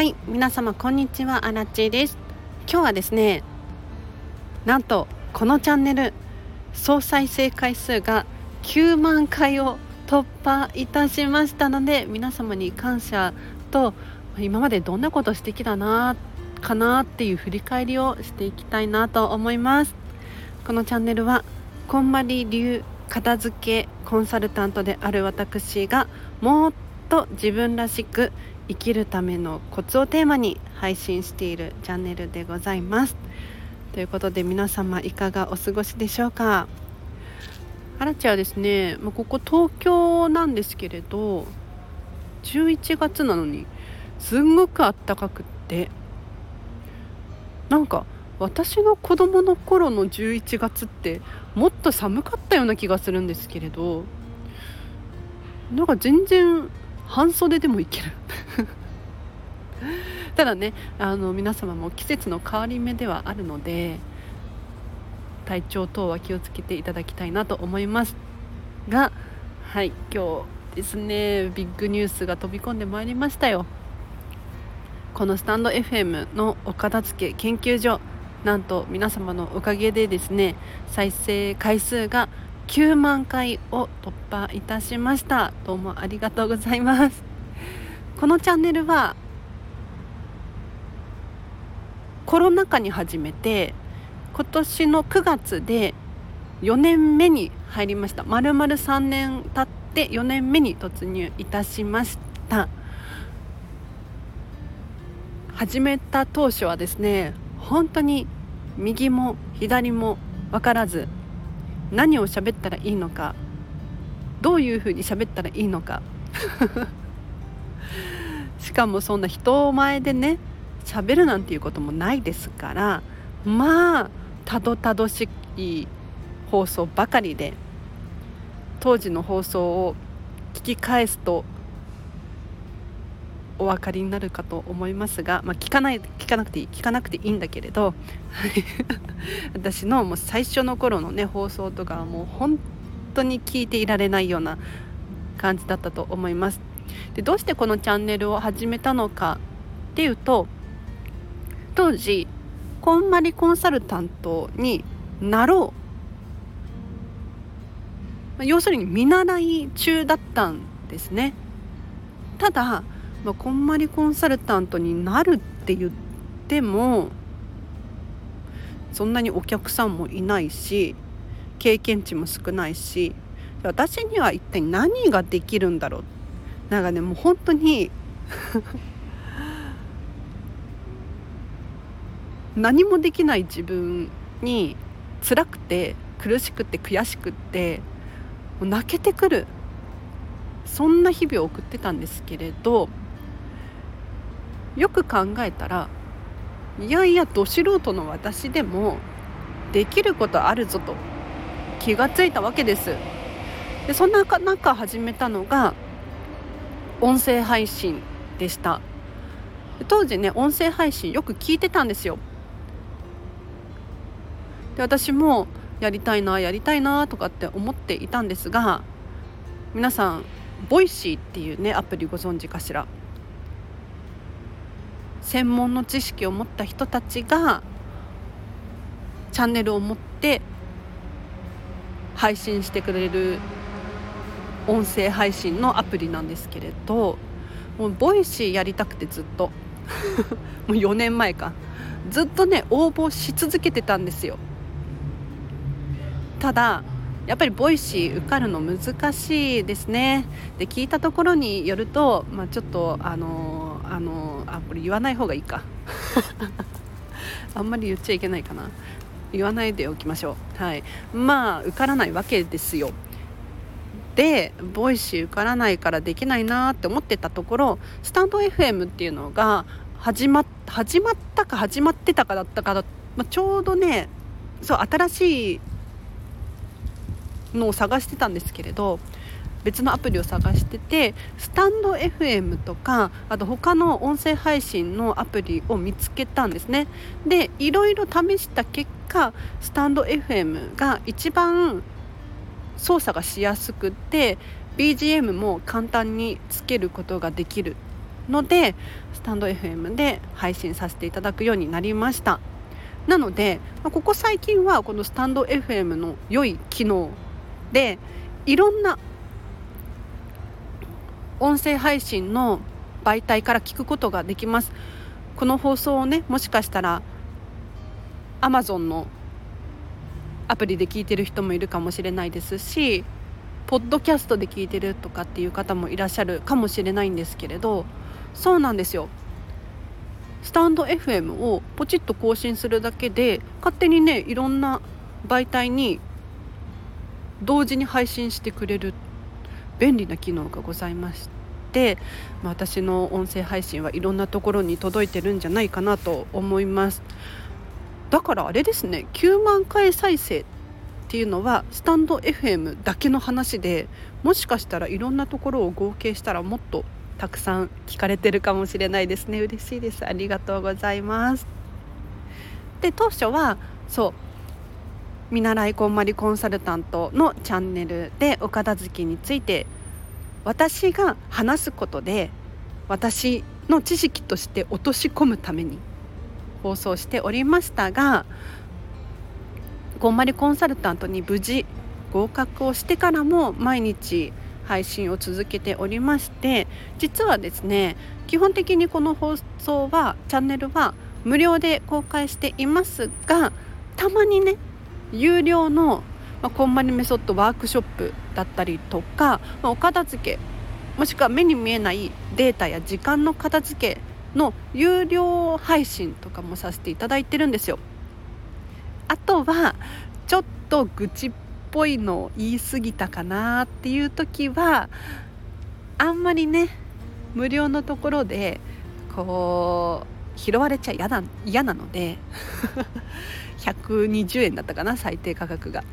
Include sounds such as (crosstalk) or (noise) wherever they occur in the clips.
はい皆様こんにちは。アラチです。今日はですねなんとこのチャンネル総再生回数が9万回を突破いたしましたので皆様に感謝と今までどんなことしてきたなかなっていう振り返りをしていきたいなと思います。このチャンネルはこんまり流片付けコンサルタントである私がもっと自分らしく生きるためのコツをテーマに配信しているチャンネルでございます。ということで皆様いかがお過ごしでしょうか？アラチはですねまここ東京なんですけれど11月なのにすんごくあったかくってなんか私の子供の頃の11月ってもっと寒かったような気がするんですけれどなんか全然半袖でもいける。(laughs) ただねあの皆様も季節の変わり目ではあるので体調等は気をつけていただきたいなと思いますがはい今日ですねビッグニュースが飛び込んでまいりましたよ。このスタンド FM のお片付け研究所なんと皆様のおかげでですね再生回数が9万回を突破いたしました。どうもありがとうございます。このチャンネルはコロナ禍に始めて今年の9月で4年目に入りました。まるまる3年経って4年目に突入いたしました。始めた当初はですね本当に右も左も分からず何を喋ったらいいのかどういうふうに喋ったらいいのか。(laughs) しかもそんな人前でね喋るなんていうこともないですからまあたどたどしい放送ばかりで当時の放送を聞き返すとお分かりになるかと思いますが、まあ、聞かない聞かなくていい聞かなくていいんだけれど (laughs) 私のもう最初の頃のね放送とかはもう本当に聞いていられないような感じだったと思います。でどうしてこのチャンネルを始めたのかっていうと当時こんまりコンサルタントになろう。要するに見習い中だったんですね。ただまあ、こんまりコンサルタントになるって言ってもそんなにお客さんもいないし経験値も少ないし私には一体何ができるんだろう。なんかねもう本当に (laughs) 何もできない自分に辛くて苦しくて悔しくってもう泣けてくる。そんな日々を送ってたんですけれどよく考えたらいやいやど素人の私でもできることあるぞと気がついたわけです。でそんな中始めたのが音声配信でした。当時ね音声配信よく聞いてたんですよ。で私もやりたいなやりたいなとかって思っていたんですが皆さん Voicy っていうねアプリご存知かしら？専門の知識を持った人たちがチャンネルを持って配信してくれる音声配信のアプリなんですけれどもう Voicy やりたくてずっと。(laughs) もう4年前か。ずっとね応募し続けてたんですよ。ただやっぱり Voicy 受かるの難しいですね。で聞いたところによると、まあ、ちょっとあのあのあこれ言わない方がいいか。(laughs) あんまり言っちゃいけないかな。言わないでおきましょう。はい。まあ受からないわけですよ。で Voicy 受からないからできないなって思ってたところスタンド FM っていうのが始ま始まったか始まってたかだったか、まあ、ちょうどねそう新しいのを探してたんですけれど別のアプリを探しててスタンド FM とかあと他の音声配信のアプリを見つけたんですね。でいろいろ試した結果スタンド FM が一番操作がしやすくて BGM も簡単につけることができるのでスタンド FM で配信させていただくようになりました。なのでここ最近はこのスタンド FM の良い機能でいろんな音声配信の媒体から聞くことができます。この放送をねもしかしたら Amazon のアプリで聞いてる人もいるかもしれないですしポッドキャストで聞いてるとかっていう方もいらっしゃるかもしれないんですけれどそうなんですよ。スタンド FM をポチッと更新するだけで勝手にねいろんな媒体に同時に配信してくれる便利な機能がございまして、まあ、私の音声配信はいろんなところに届いてるんじゃないかなと思います。だからあれですね9万回再生っていうのはスタンド FM だけの話でもしかしたらいろんなところを合計したらもっとたくさん聞かれてるかもしれないですね。嬉しいです。ありがとうございます。で当初はそう見習いこんまりコンサルタントのチャンネルでお片付けについて私が話すことで私の知識として落とし込むために放送しておりましたがこんまりコンサルタントに無事合格をしてからも毎日配信を続けておりまして実はですね基本的にこの放送はチャンネルは無料で公開していますがたまにね有料の、まあ、こんまりメソッドワークショップだったりとか、まあ、お片付けもしくは目に見えないデータや時間の片付けの有料配信とかもさせていただいてるんですよ。あとはちょっと愚痴っぽいのを言い過ぎたかなっていう時はあんまりね無料のところでこう拾われちゃ嫌な嫌なので (laughs) 120円だったかな最低価格が。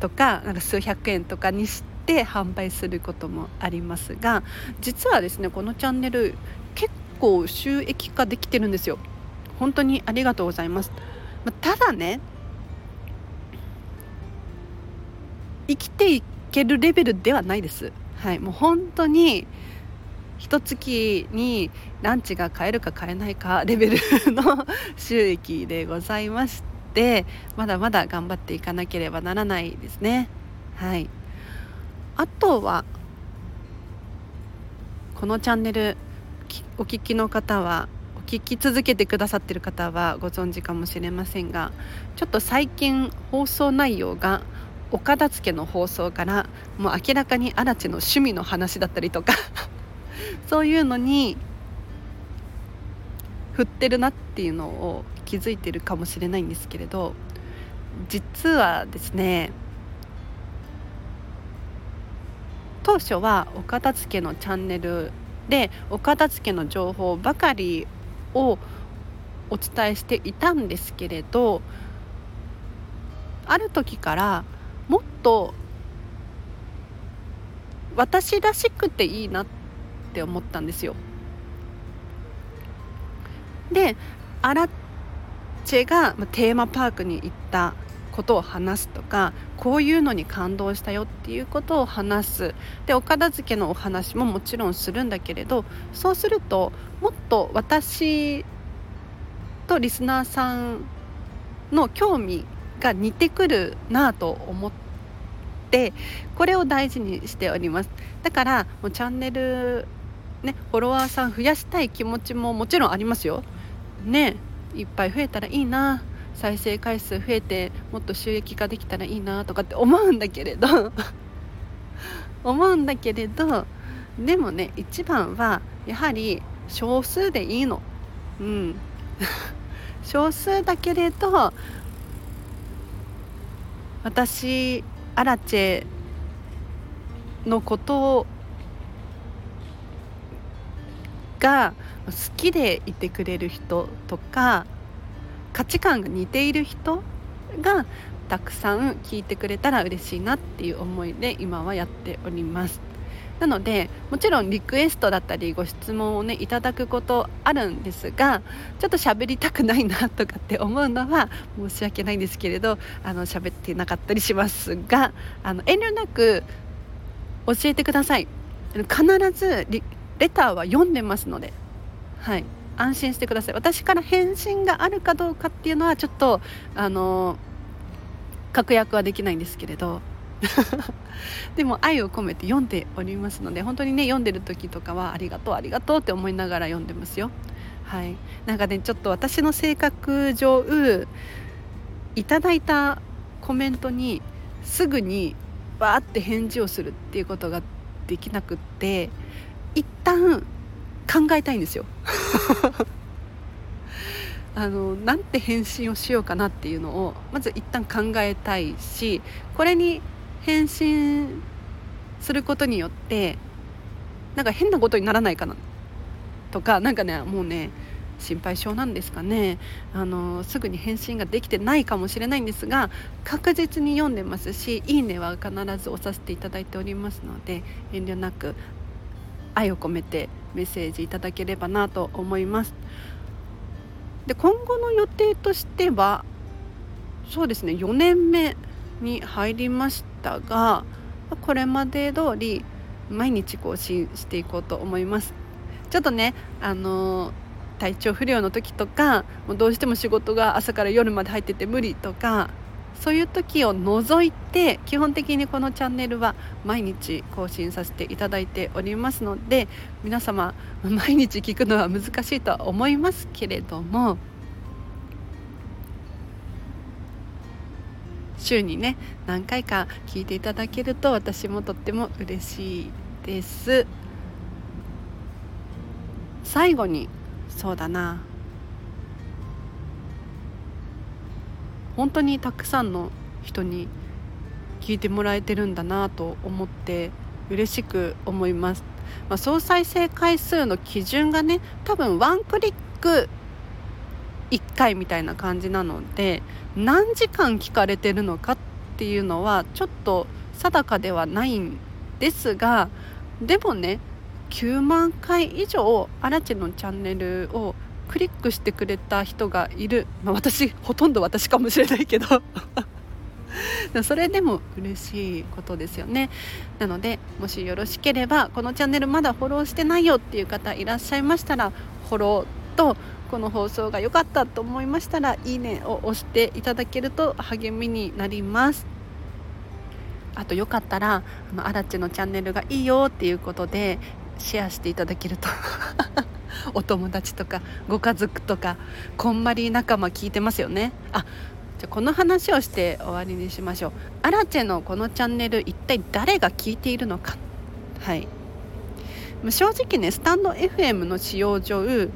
とかなんか数百円とかにして販売することもありますが実はですねこのチャンネル結構収益化できてるんですよ。本当にありがとうございます。ただね生きていけるレベルではないです。はい、もう本当に一月にランチが買えるか買えないか (laughs) レベルの収益でございましてまだまだ頑張っていかなければならないですね。はい、あとはこのチャンネルお聞きの方はお聞き続けてくださってる方はご存知かもしれませんがちょっと最近放送内容がお片付の放送からもう明らかに荒地の趣味の話だったりとかそういうのに振ってるなっていうのを気づいてるかもしれないんですけれど実はですね当初はお片付けのチャンネルでお片付けの情報ばかりをお伝えしていたんですけれどある時からもっと私らしくていいなってって思ったんですよ。でアラッチェがテーマパークに行ったことを話すとかこういうのに感動したよっていうことを話すでお片付けのお話ももちろんするんだけれどそうするともっと私とリスナーさんの興味が似てくるなと思ってこれを大事にしておりますだからもうチャンネルねフォロワーさん増やしたい気持ちももちろんありますよ。ねいっぱい増えたらいいな。再生回数増えてもっと収益化できたらいいなとかって思うんだけれど。(laughs) 思うんだけれど。でもね一番はやはり少数でいいの。うん。(laughs) 少数だけれど私アラチェのことをが好きでいてくれる人とか価値観が似ている人がたくさん聞いてくれたら嬉しいなっていう思いで今はやっております。なのでもちろんリクエストだったりご質問をねいただくことあるんですがちょっと喋りたくないなとかって思うのは申し訳ないんですけれどあの喋ってなかったりしますがあの遠慮なく教えてください必ずレターは読んでますので。はい。安心してください。私から返信があるかどうかっていうのはちょっとあの確約はできないんですけれど。(laughs) でも愛を込めて読んでおりますので本当にね読んでる時とかはありがとうありがとうって思いながら読んでますよ。はい。なんかねちょっと私の性格上いただいたコメントにすぐにバーって返事をするっていうことができなくって一旦考えたいんですよ。(laughs) あのなんて返信をしようかなっていうのをまず一旦考えたいしこれに返信することによってなんか変なことにならないかなとか何かねもうね心配性なんですかね。あのすぐに返信ができてないかもしれないんですが確実に読んでますし「いいね」は必ず押させていただいておりますので遠慮なく愛を込めてメッセージいただければなと思います。で今後の予定としてはそうですね4年目に入りましたがこれまで通り毎日更新していこうと思いますちょっとねあのー体調不良の時とかもうどうしても仕事が朝から夜まで入ってて無理とかそういう時を除いて基本的にこのチャンネルは毎日更新させていただいておりますので皆様毎日聞くのは難しいとは思いますけれども週にね何回か聞いていただけると私もとっても嬉しいです。最後にそうだな。本当にたくさんの人に聞いてもらえてるんだなと思って嬉しく思います、まあ、総再生回数の基準がね多分ワンクリック1回みたいな感じなので何時間聞かれてるのかっていうのはちょっと定かではないんですがでもね9万回以上アラチのチャンネルをクリックしてくれた人がいる、まあ、私ほとんど私かもしれないけど。(laughs) それでも嬉しいことですよね。なのでもしよろしければこのチャンネルまだフォローしてないよっていう方いらっしゃいましたらフォローとこの放送が良かったと思いましたらいいねを押していただけると励みになります。あとよかったらあのアラチのチャンネルがいいよっていうことでシェアしていただけると。お友達とかご家族とかこんまり仲間聞いてますよね。あじゃこの話をして終わりにしましょう。アラチェのこのチャンネル一体誰が聞いているのか。はい。正直ねスタンド FM の使用上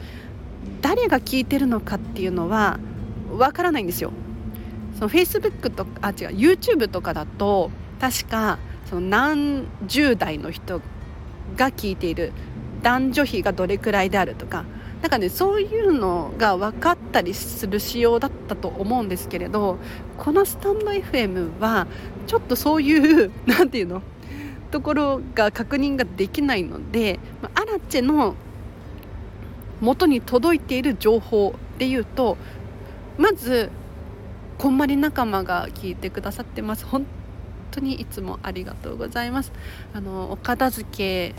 誰が聞いてるのかっていうのはわからないんですよ。その Facebook とかあ違う YouTube とかだと確かその何十代の人が聞いている。男女比がどれくらいであるとかなんかねそういうのが分かったりする仕様だったと思うんですけれどこのスタンド FM はちょっとそういう (laughs) 何て言うのところが確認ができないのでアラチェの元に届いている情報で言うとまずこんまり仲間が聞いてくださってます。本当にいつもありがとうございます。あのお片付け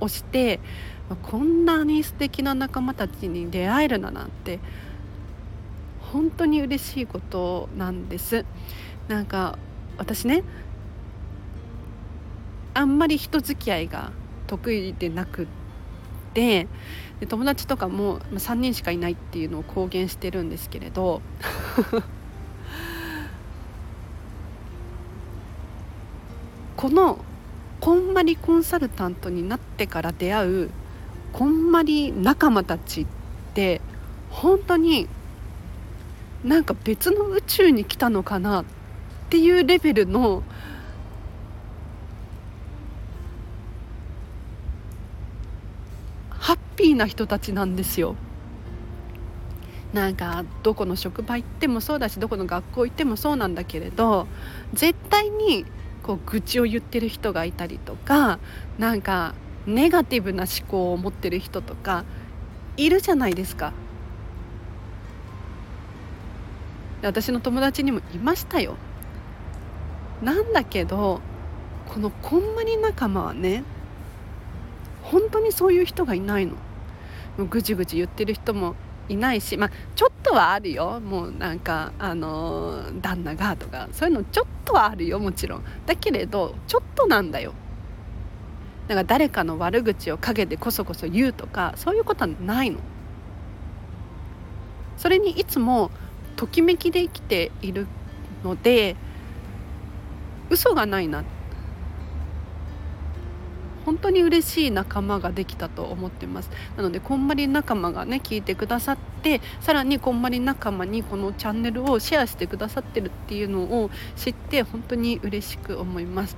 をしてこんなに素敵な仲間たちに出会えるだなんて本当に嬉しいことなんです。なんか私ねあんまり人付き合いが得意でなくってで友達とかも3人しかいないっていうのを公言してるんですけれど。(laughs) このこんまりコンサルタントになってから出会うこんまり仲間たちって本当になんか別の宇宙に来たのかなっていうレベルのハッピーな人たちなんですよ。なんかどこの職場行ってもそうだしどこの学校行ってもそうなんだけれど絶対にこう愚痴を言ってる人がいたりとかなんかネガティブな思考を持ってる人とかいるじゃないですか。私の友達にもいましたよ。なんだけどこのこんまり仲間はね本当にそういう人がいないの。もうぐちぐち言ってる人もいないし、まあ、ちょっとはあるよ。もうなんかあの、旦那がとかそういうのちょっとはあるよもちろん。だけれどちょっとなんだよ。だから誰かの悪口を陰でこそこそ言うとかそういうことはないの。それにいつもときめきで生きているので嘘がないなって。本当に嬉しい仲間ができたと思ってます。なのでこんまり仲間がね聞いてくださってさらにこんまり仲間にこのチャンネルをシェアしてくださってるっていうのを知って本当に嬉しく思います。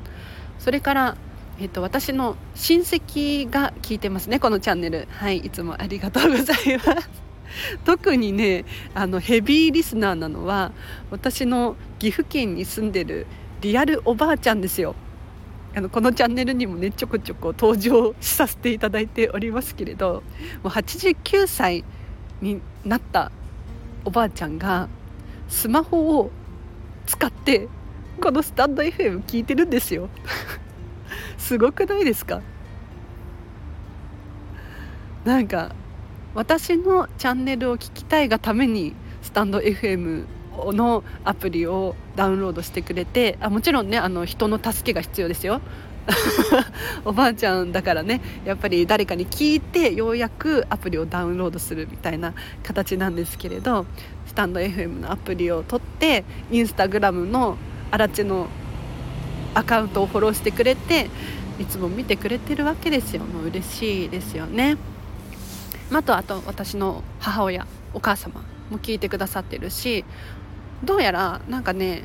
それからえっと、私の親戚が聞いてますねこのチャンネル。はいいつもありがとうございます。(laughs) 特にねあのヘビーリスナーなのは私の岐阜県に住んでるリアルおばあちゃんですよ。あのこのチャンネルにもねちょこちょこ登場させていただいておりますけれどもう89歳になったおばあちゃんがスマホを使ってこのスタンド FM 聞いてるんですよ。(laughs) すごくないですか？なんか私のチャンネルを聞きたいがためにスタンド FM のアプリをダウンロードしてくれてあもちろんねあの人の助けが必要ですよ。(laughs) おばあちゃんだからね。やっぱり誰かに聞いてようやくアプリをダウンロードするみたいな形なんですけれどスタンド FM のアプリを取ってインスタグラムのあらちのアカウントをフォローしてくれていつも見てくれてるわけですよ。もう嬉しいですよね。あとあと私の母親お母様も聞いてくださってるしどうやらなんかね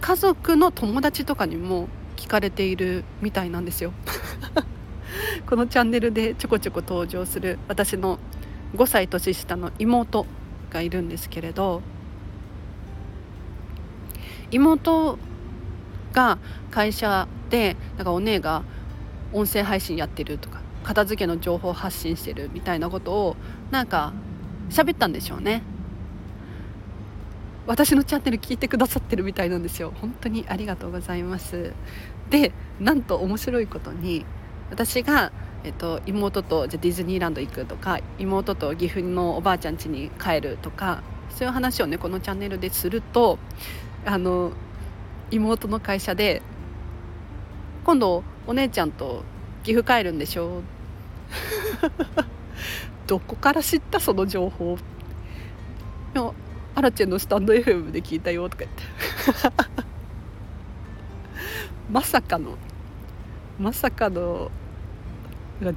家族の友達とかにも聞かれているみたいなんですよ。(laughs) このチャンネルでちょこちょこ登場する私の5歳年下の妹がいるんですけれど妹が会社でなんかお姉が音声配信やってるとか片付けの情報発信してるみたいなことをなんか喋ったんでしょうね。私のチャンネル聞いてくださってるみたいなんですよ。本当にありがとうございます。でなんと面白いことに私が、えっと、妹とじゃディズニーランド行くとか妹と岐阜のおばあちゃん家に帰るとかそういう話をねこのチャンネルでするとあの妹の会社で今度お姉ちゃんと岐阜帰るんでしょ (laughs) どこから知ったその情報。アラチェのスタンド FM で聞いたよとか言って。(laughs) まさかの。まさかの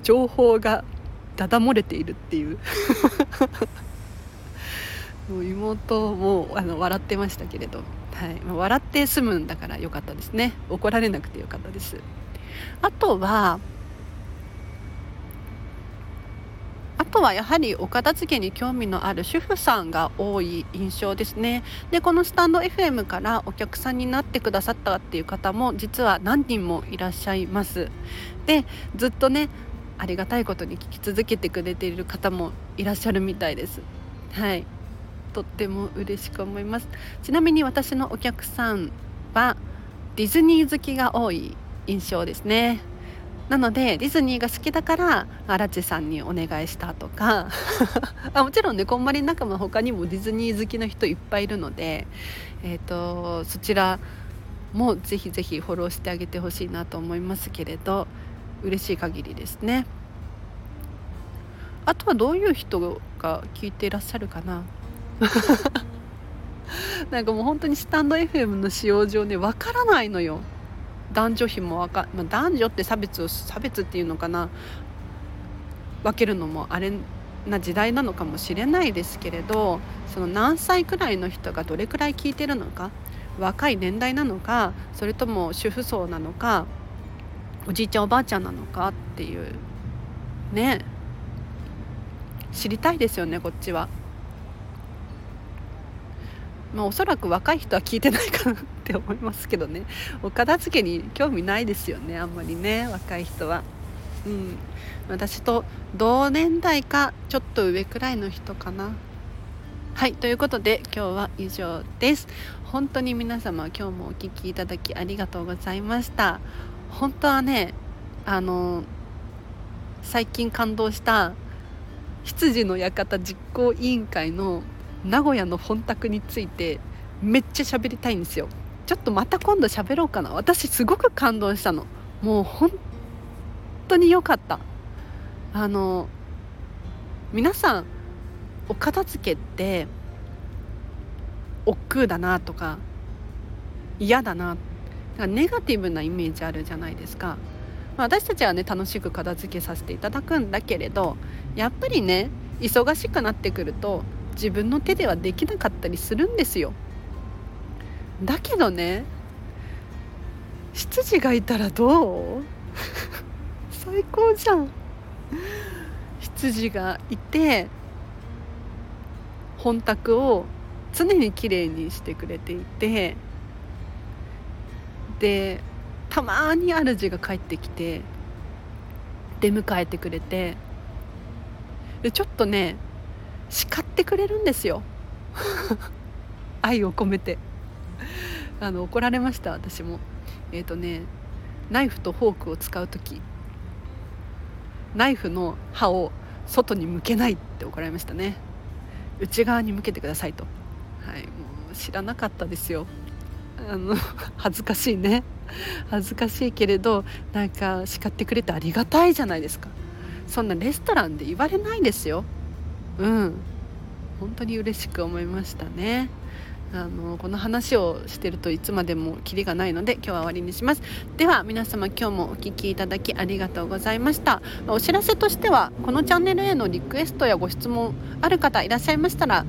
情報がだだ漏れているっていう。(laughs) もう妹もあの笑ってましたけれど、はい。まあ、笑って済むんだからよかったですね。怒られなくてよかったです。あとはあとはやはりお片付けに興味のある主婦さんが多い印象ですね。でこのスタンド FM からお客さんになってくださったっていう方も実は何人もいらっしゃいます。でずっとねありがたいことに聞き続けてくれている方もいらっしゃるみたいです。はい。とっても嬉しく思います。ちなみに私のお客さんはディズニー好きが多い印象ですね。なのでディズニーが好きだから荒地さんにお願いしたとか。(laughs) あもちろんねこんまり仲間他にもディズニー好きな人いっぱいいるので、えーと、そちらもぜひぜひフォローしてあげてほしいなと思いますけれど嬉しい限りですね。あとはどういう人が聞いていらっしゃるかな？(laughs) なんかもう本当にスタンド FM の使用上ねわからないのよ。男女比もわか、まあ、男女って差別を差別っていうのかな分けるのもあれな時代なのかもしれないですけれどその何歳くらいの人がどれくらい聞いてるのか若い年代なのかそれとも主婦層なのかおじいちゃんおばあちゃんなのかっていうね知りたいですよねこっちは。まあ、おそらく若い人は聞いてないかなって思いますけどね (laughs) お片付けに興味ないですよねあんまりね若い人は。うん、私と同年代かちょっと上くらいの人かな。はいということで今日は以上です。本当に皆様今日もお聴きいただきありがとうございました。本当はねあの最近感動した羊の館実行委員会の名古屋の本宅についてめっちゃ喋りたいんですよ。ちょっとまた今度喋ろうかな。私すごく感動したの。もう本当に良かった。あの皆さんお片付けって億劫だなとか嫌だな。ネガティブなイメージあるじゃないですか、私たちはね楽しく片付けさせていただくんだけれどやっぱりね忙しくなってくると自分の手ではできなかったりするんですよ。だけどね羊がいたらどう？(laughs) 最高じゃん。羊がいて本宅を常にきれいにしてくれていてでたまに主が帰ってきて出迎えてくれてでちょっとね叱ってくれるんですよ。(laughs) 愛を込めて。あの怒られました私も。えっ、ー、とねナイフとフォークを使う時。ナイフの刃を外に向けないって怒られましたね。内側に向けてくださいと。はいもう知らなかったですよ。あの (laughs) 恥ずかしいね。恥ずかしいけれどなんか叱ってくれてありがたいじゃないですか。そんなレストランで言われないですよ。うん。本当に嬉しく思いましたね。あのこの話をしてるといつまでもキリがないので今日は終わりにします。では皆様今日もお聴きいただきありがとうございました。お知らせとしてはこのチャンネルへのリクエストやご質問ある方いらっしゃいましたら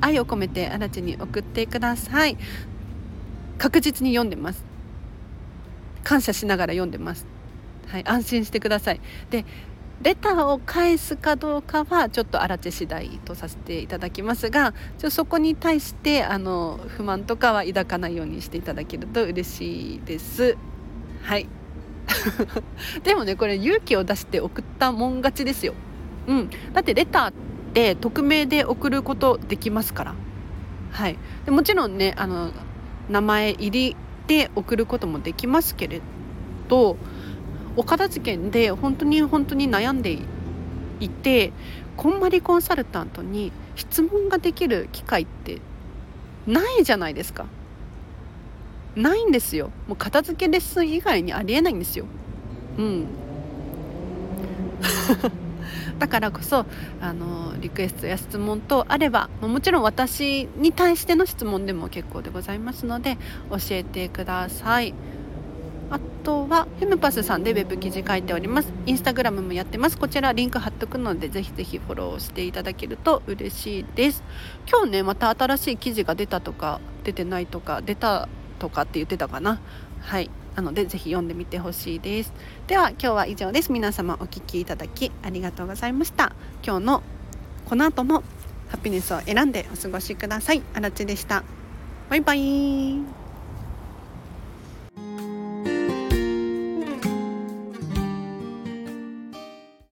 愛を込めてあらちに送ってください。確実に読んでます。感謝しながら読んでます。はい安心してください。でレターを返すかどうかはちょっと荒地次第とさせていただきますがちょそこに対してあの不満とかは抱かないようにしていただけると嬉しいです。はい。(laughs) でもねこれ勇気を出して送ったもん勝ちですよ。うん。だってレターって匿名で送ることできますから。はい。でもちろんねあの名前入りで送ることもできますけれどお片付けで本当に本当に悩んでいてこんまりコンサルタントに質問ができる機会ってないじゃないですか。ないんですよ。もう片付けレッスン以外にありえないんですよ。うん。(laughs) だからこそあのリクエストや質問とあればもちろん私に対しての質問でも結構でございますので教えてください。あとはフェムパスさんでウェブ記事書いております。インスタグラムもやってます。こちらリンク貼っとくのでぜひぜひフォローしていただけると嬉しいです。今日ねまた新しい記事が出たとか出てないとか出たとかって言ってたかな。はい。なのでぜひ読んでみてほしいです。では今日は以上です。皆様お聴きいただきありがとうございました。今日のこの後もハピネスを選んでお過ごしください。あらちでした。バイバイ。